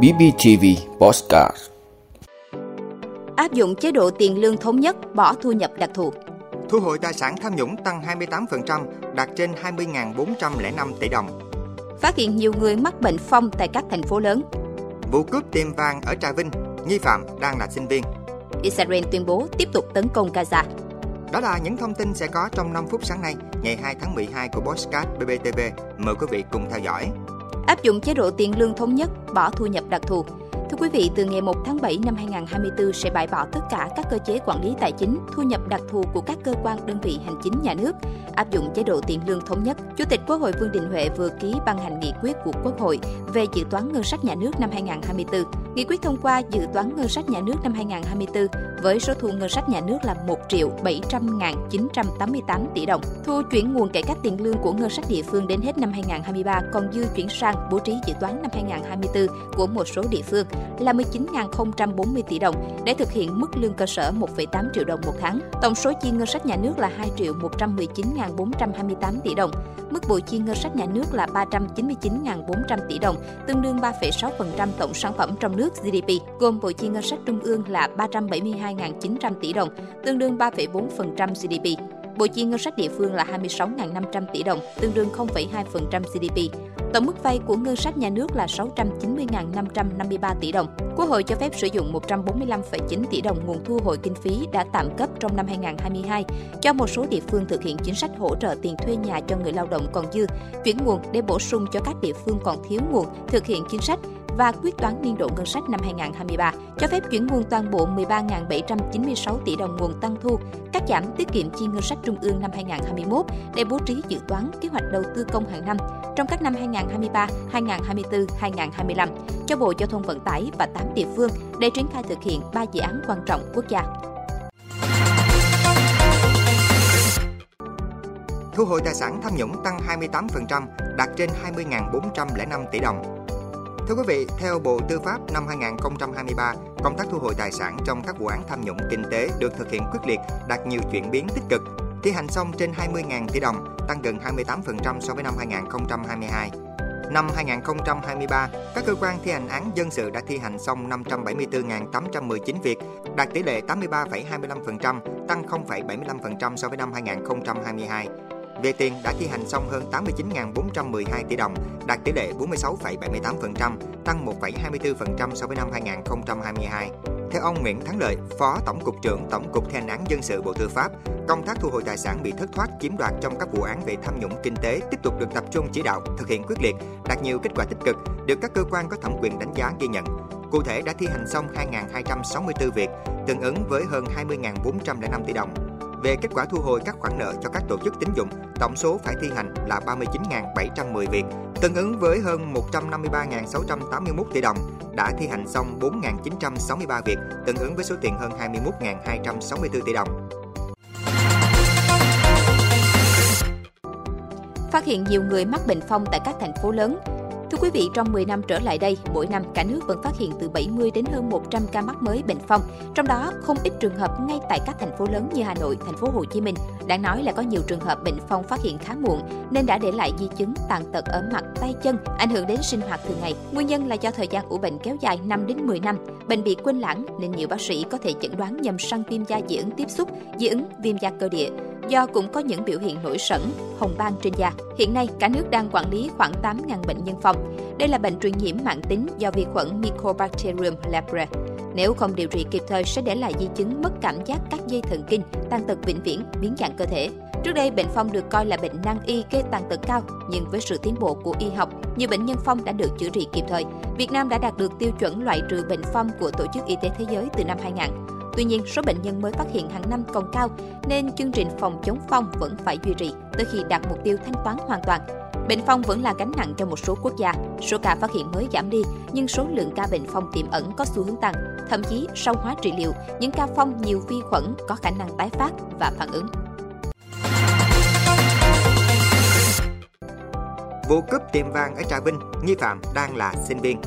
BBTV Postcard Áp dụng chế độ tiền lương thống nhất, bỏ thu nhập đặc thù. Thu hồi tài sản tham nhũng tăng 28%, đạt trên 20.405 tỷ đồng. Phát hiện nhiều người mắc bệnh phong tại các thành phố lớn. Vụ cướp tiệm vàng ở Trà Vinh, nghi phạm đang là sinh viên. Israel tuyên bố tiếp tục tấn công Gaza. Đó là những thông tin sẽ có trong 5 phút sáng nay, ngày 2 tháng 12 của Postcard BBTV. Mời quý vị cùng theo dõi. Áp dụng chế độ tiền lương thống nhất, bỏ thu nhập đặc thù. Thưa quý vị, từ ngày 1 tháng 7 năm 2024 sẽ bãi bỏ tất cả các cơ chế quản lý tài chính, thu nhập đặc thù của các cơ quan đơn vị hành chính nhà nước, áp dụng chế độ tiền lương thống nhất. Chủ tịch Quốc hội Vương Đình Huệ vừa ký ban hành nghị quyết của Quốc hội về dự toán ngân sách nhà nước năm 2024. Nghị quyết thông qua dự toán ngân sách nhà nước năm 2024 với số thu ngân sách nhà nước là 1 triệu 700.988 tỷ đồng. Thu chuyển nguồn cải cách tiền lương của ngân sách địa phương đến hết năm 2023 còn dư chuyển sang bố trí dự toán năm 2024 của một số địa phương là 19.040 tỷ đồng để thực hiện mức lương cơ sở 1,8 triệu đồng một tháng. Tổng số chi ngân sách nhà nước là 2 triệu 119.428 tỷ đồng. Mức bội chi ngân sách nhà nước là 399.400 tỷ đồng, tương đương 3,6% tổng sản phẩm trong nước nước GDP, gồm bộ chi ngân sách trung ương là 372.900 tỷ đồng, tương đương 3,4% GDP. Bộ chi ngân sách địa phương là 26.500 tỷ đồng, tương đương 0,2% GDP. Tổng mức vay của ngân sách nhà nước là 690.553 tỷ đồng. Quốc hội cho phép sử dụng 145,9 tỷ đồng nguồn thu hồi kinh phí đã tạm cấp trong năm 2022 cho một số địa phương thực hiện chính sách hỗ trợ tiền thuê nhà cho người lao động còn dư, chuyển nguồn để bổ sung cho các địa phương còn thiếu nguồn thực hiện chính sách và quyết toán niên độ ngân sách năm 2023, cho phép chuyển nguồn toàn bộ 13.796 tỷ đồng nguồn tăng thu, cắt giảm tiết kiệm chi ngân sách trung ương năm 2021 để bố trí dự toán kế hoạch đầu tư công hàng năm trong các năm 2023, 2024, 2025 cho Bộ Giao thông Vận tải và 8 địa phương để triển khai thực hiện 3 dự án quan trọng quốc gia. Thu hồi tài sản tham nhũng tăng 28%, đạt trên 20.405 tỷ đồng. Thưa quý vị, theo Bộ Tư pháp năm 2023, công tác thu hồi tài sản trong các vụ án tham nhũng kinh tế được thực hiện quyết liệt, đạt nhiều chuyển biến tích cực, thi hành xong trên 20.000 tỷ đồng, tăng gần 28% so với năm 2022. Năm 2023, các cơ quan thi hành án dân sự đã thi hành xong 574.819 việc, đạt tỷ lệ 83,25%, tăng 0,75% so với năm 2022. Về tiền đã thi hành xong hơn 89.412 tỷ đồng, đạt tỷ lệ 46,78%, tăng 1,24% so với năm 2022. Theo ông Nguyễn Thắng Lợi, Phó Tổng cục trưởng Tổng cục Thi hành án dân sự Bộ Tư pháp, công tác thu hồi tài sản bị thất thoát chiếm đoạt trong các vụ án về tham nhũng kinh tế tiếp tục được tập trung chỉ đạo, thực hiện quyết liệt, đạt nhiều kết quả tích cực, được các cơ quan có thẩm quyền đánh giá ghi nhận. Cụ thể đã thi hành xong 2.264 việc, tương ứng với hơn 20.405 tỷ đồng, về kết quả thu hồi các khoản nợ cho các tổ chức tín dụng, tổng số phải thi hành là 39.710 việc, tương ứng với hơn 153.681 tỷ đồng, đã thi hành xong 4.963 việc, tương ứng với số tiền hơn 21.264 tỷ đồng. Phát hiện nhiều người mắc bệnh phong tại các thành phố lớn, Thưa quý vị, trong 10 năm trở lại đây, mỗi năm cả nước vẫn phát hiện từ 70 đến hơn 100 ca mắc mới bệnh phong, trong đó không ít trường hợp ngay tại các thành phố lớn như Hà Nội, thành phố Hồ Chí Minh. Đáng nói là có nhiều trường hợp bệnh phong phát hiện khá muộn nên đã để lại di chứng tàn tật ở mặt, tay chân, ảnh hưởng đến sinh hoạt thường ngày. Nguyên nhân là do thời gian ủ bệnh kéo dài 5 đến 10 năm, bệnh bị quên lãng nên nhiều bác sĩ có thể chẩn đoán nhầm sang viêm da dị ứng tiếp xúc, dị ứng viêm da cơ địa do cũng có những biểu hiện nổi sẩn, hồng ban trên da. Hiện nay, cả nước đang quản lý khoảng 8.000 bệnh nhân phong. Đây là bệnh truyền nhiễm mạng tính do vi khuẩn Mycobacterium leprae. Nếu không điều trị kịp thời sẽ để lại di chứng mất cảm giác các dây thần kinh, tàn tật vĩnh viễn, biến dạng cơ thể. Trước đây, bệnh phong được coi là bệnh nan y gây tàn tật cao, nhưng với sự tiến bộ của y học, nhiều bệnh nhân phong đã được chữa trị kịp thời. Việt Nam đã đạt được tiêu chuẩn loại trừ bệnh phong của Tổ chức Y tế Thế giới từ năm 2000. Tuy nhiên, số bệnh nhân mới phát hiện hàng năm còn cao, nên chương trình phòng chống phong vẫn phải duy trì tới khi đạt mục tiêu thanh toán hoàn toàn. Bệnh phong vẫn là gánh nặng cho một số quốc gia. Số ca phát hiện mới giảm đi, nhưng số lượng ca bệnh phong tiềm ẩn có xu hướng tăng. Thậm chí, sau hóa trị liệu, những ca phong nhiều vi khuẩn có khả năng tái phát và phản ứng. Vụ cướp tiệm vàng ở Trà Vinh, nghi phạm đang là sinh viên.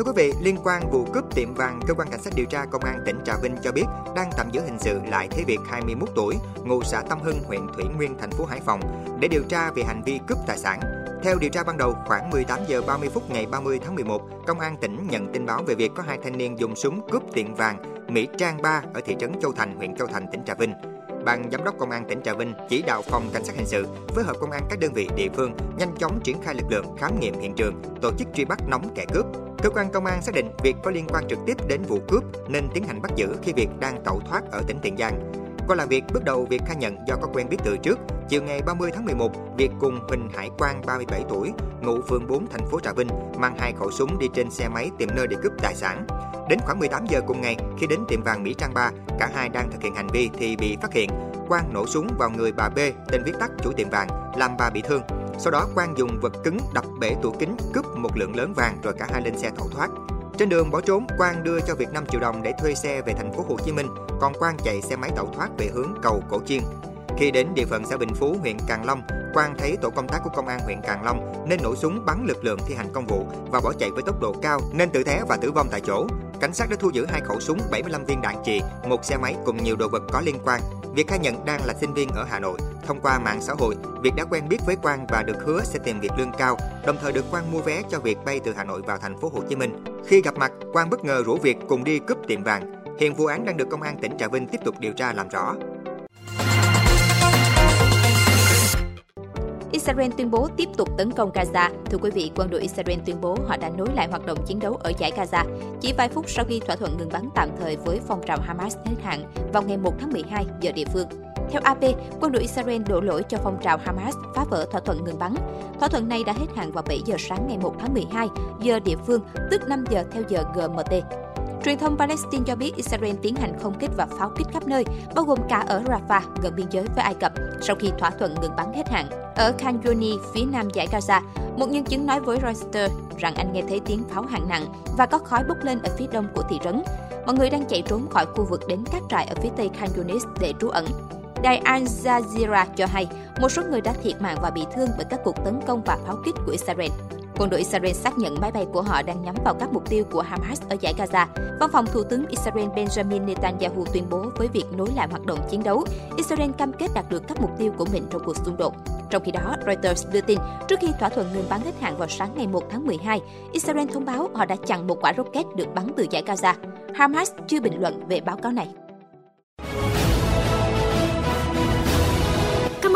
Thưa quý vị, liên quan vụ cướp tiệm vàng, cơ quan cảnh sát điều tra công an tỉnh Trà Vinh cho biết đang tạm giữ hình sự lại Thế Việt 21 tuổi, ngụ xã Tâm Hưng, huyện Thủy Nguyên, thành phố Hải Phòng để điều tra về hành vi cướp tài sản. Theo điều tra ban đầu, khoảng 18 giờ 30 phút ngày 30 tháng 11, công an tỉnh nhận tin báo về việc có hai thanh niên dùng súng cướp tiệm vàng Mỹ Trang 3 ở thị trấn Châu Thành, huyện Châu Thành, tỉnh Trà Vinh. Ban giám đốc công an tỉnh Trà Vinh chỉ đạo phòng cảnh sát hình sự phối hợp công an các đơn vị địa phương nhanh chóng triển khai lực lượng khám nghiệm hiện trường, tổ chức truy bắt nóng kẻ cướp. Cơ quan công an xác định việc có liên quan trực tiếp đến vụ cướp nên tiến hành bắt giữ khi việc đang tẩu thoát ở tỉnh Tiền Giang. Qua làm việc, bước đầu Việt khai nhận do có quen biết từ trước, chiều ngày 30 tháng 11, Việt cùng Huỳnh Hải Quang 37 tuổi, ngụ phường 4 thành phố Trà Vinh, mang hai khẩu súng đi trên xe máy tìm nơi để cướp tài sản. Đến khoảng 18 giờ cùng ngày, khi đến tiệm vàng Mỹ Trang 3, cả hai đang thực hiện hành vi thì bị phát hiện. Quang nổ súng vào người bà B, tên viết tắt chủ tiệm vàng, làm bà bị thương. Sau đó Quang dùng vật cứng đập bể tủ kính cướp một lượng lớn vàng rồi cả hai lên xe tẩu thoát. Trên đường bỏ trốn, Quang đưa cho Việt 5 triệu đồng để thuê xe về thành phố Hồ Chí Minh, còn Quang chạy xe máy tẩu thoát về hướng cầu Cổ Chiên. Khi đến địa phận xã Bình Phú, huyện Càng Long, Quang thấy tổ công tác của công an huyện Càng Long nên nổ súng bắn lực lượng thi hành công vụ và bỏ chạy với tốc độ cao nên tự té và tử vong tại chỗ. Cảnh sát đã thu giữ hai khẩu súng, 75 viên đạn chì, một xe máy cùng nhiều đồ vật có liên quan. Việt khai nhận đang là sinh viên ở Hà Nội. Thông qua mạng xã hội, Việt đã quen biết với Quang và được hứa sẽ tìm việc lương cao, đồng thời được Quang mua vé cho Việt bay từ Hà Nội vào thành phố Hồ Chí Minh. Khi gặp mặt, Quang bất ngờ rủ Việt cùng đi cướp tiệm vàng. Hiện vụ án đang được công an tỉnh Trà Vinh tiếp tục điều tra làm rõ. Israel tuyên bố tiếp tục tấn công Gaza. Thưa quý vị, quân đội Israel tuyên bố họ đã nối lại hoạt động chiến đấu ở giải Gaza chỉ vài phút sau khi thỏa thuận ngừng bắn tạm thời với phong trào Hamas hết hạn vào ngày 1 tháng 12 giờ địa phương. Theo AP, quân đội Israel đổ lỗi cho phong trào Hamas phá vỡ thỏa thuận ngừng bắn. Thỏa thuận này đã hết hạn vào 7 giờ sáng ngày 1 tháng 12 giờ địa phương, tức 5 giờ theo giờ GMT. Truyền thông Palestine cho biết Israel tiến hành không kích và pháo kích khắp nơi, bao gồm cả ở Rafah, gần biên giới với Ai Cập, sau khi thỏa thuận ngừng bắn hết hạn. Ở Khan Yunis, phía nam giải Gaza, một nhân chứng nói với Reuters rằng anh nghe thấy tiếng pháo hạng nặng và có khói bốc lên ở phía đông của thị trấn. Mọi người đang chạy trốn khỏi khu vực đến các trại ở phía tây Khan Yunis để trú ẩn. Đài Al Jazeera cho hay một số người đã thiệt mạng và bị thương bởi các cuộc tấn công và pháo kích của Israel. Quân đội Israel xác nhận máy bay của họ đang nhắm vào các mục tiêu của Hamas ở giải Gaza. Văn phòng Thủ tướng Israel Benjamin Netanyahu tuyên bố với việc nối lại hoạt động chiến đấu, Israel cam kết đạt được các mục tiêu của mình trong cuộc xung đột. Trong khi đó, Reuters đưa tin, trước khi thỏa thuận ngừng bắn hết hạn vào sáng ngày 1 tháng 12, Israel thông báo họ đã chặn một quả rocket được bắn từ giải Gaza. Hamas chưa bình luận về báo cáo này.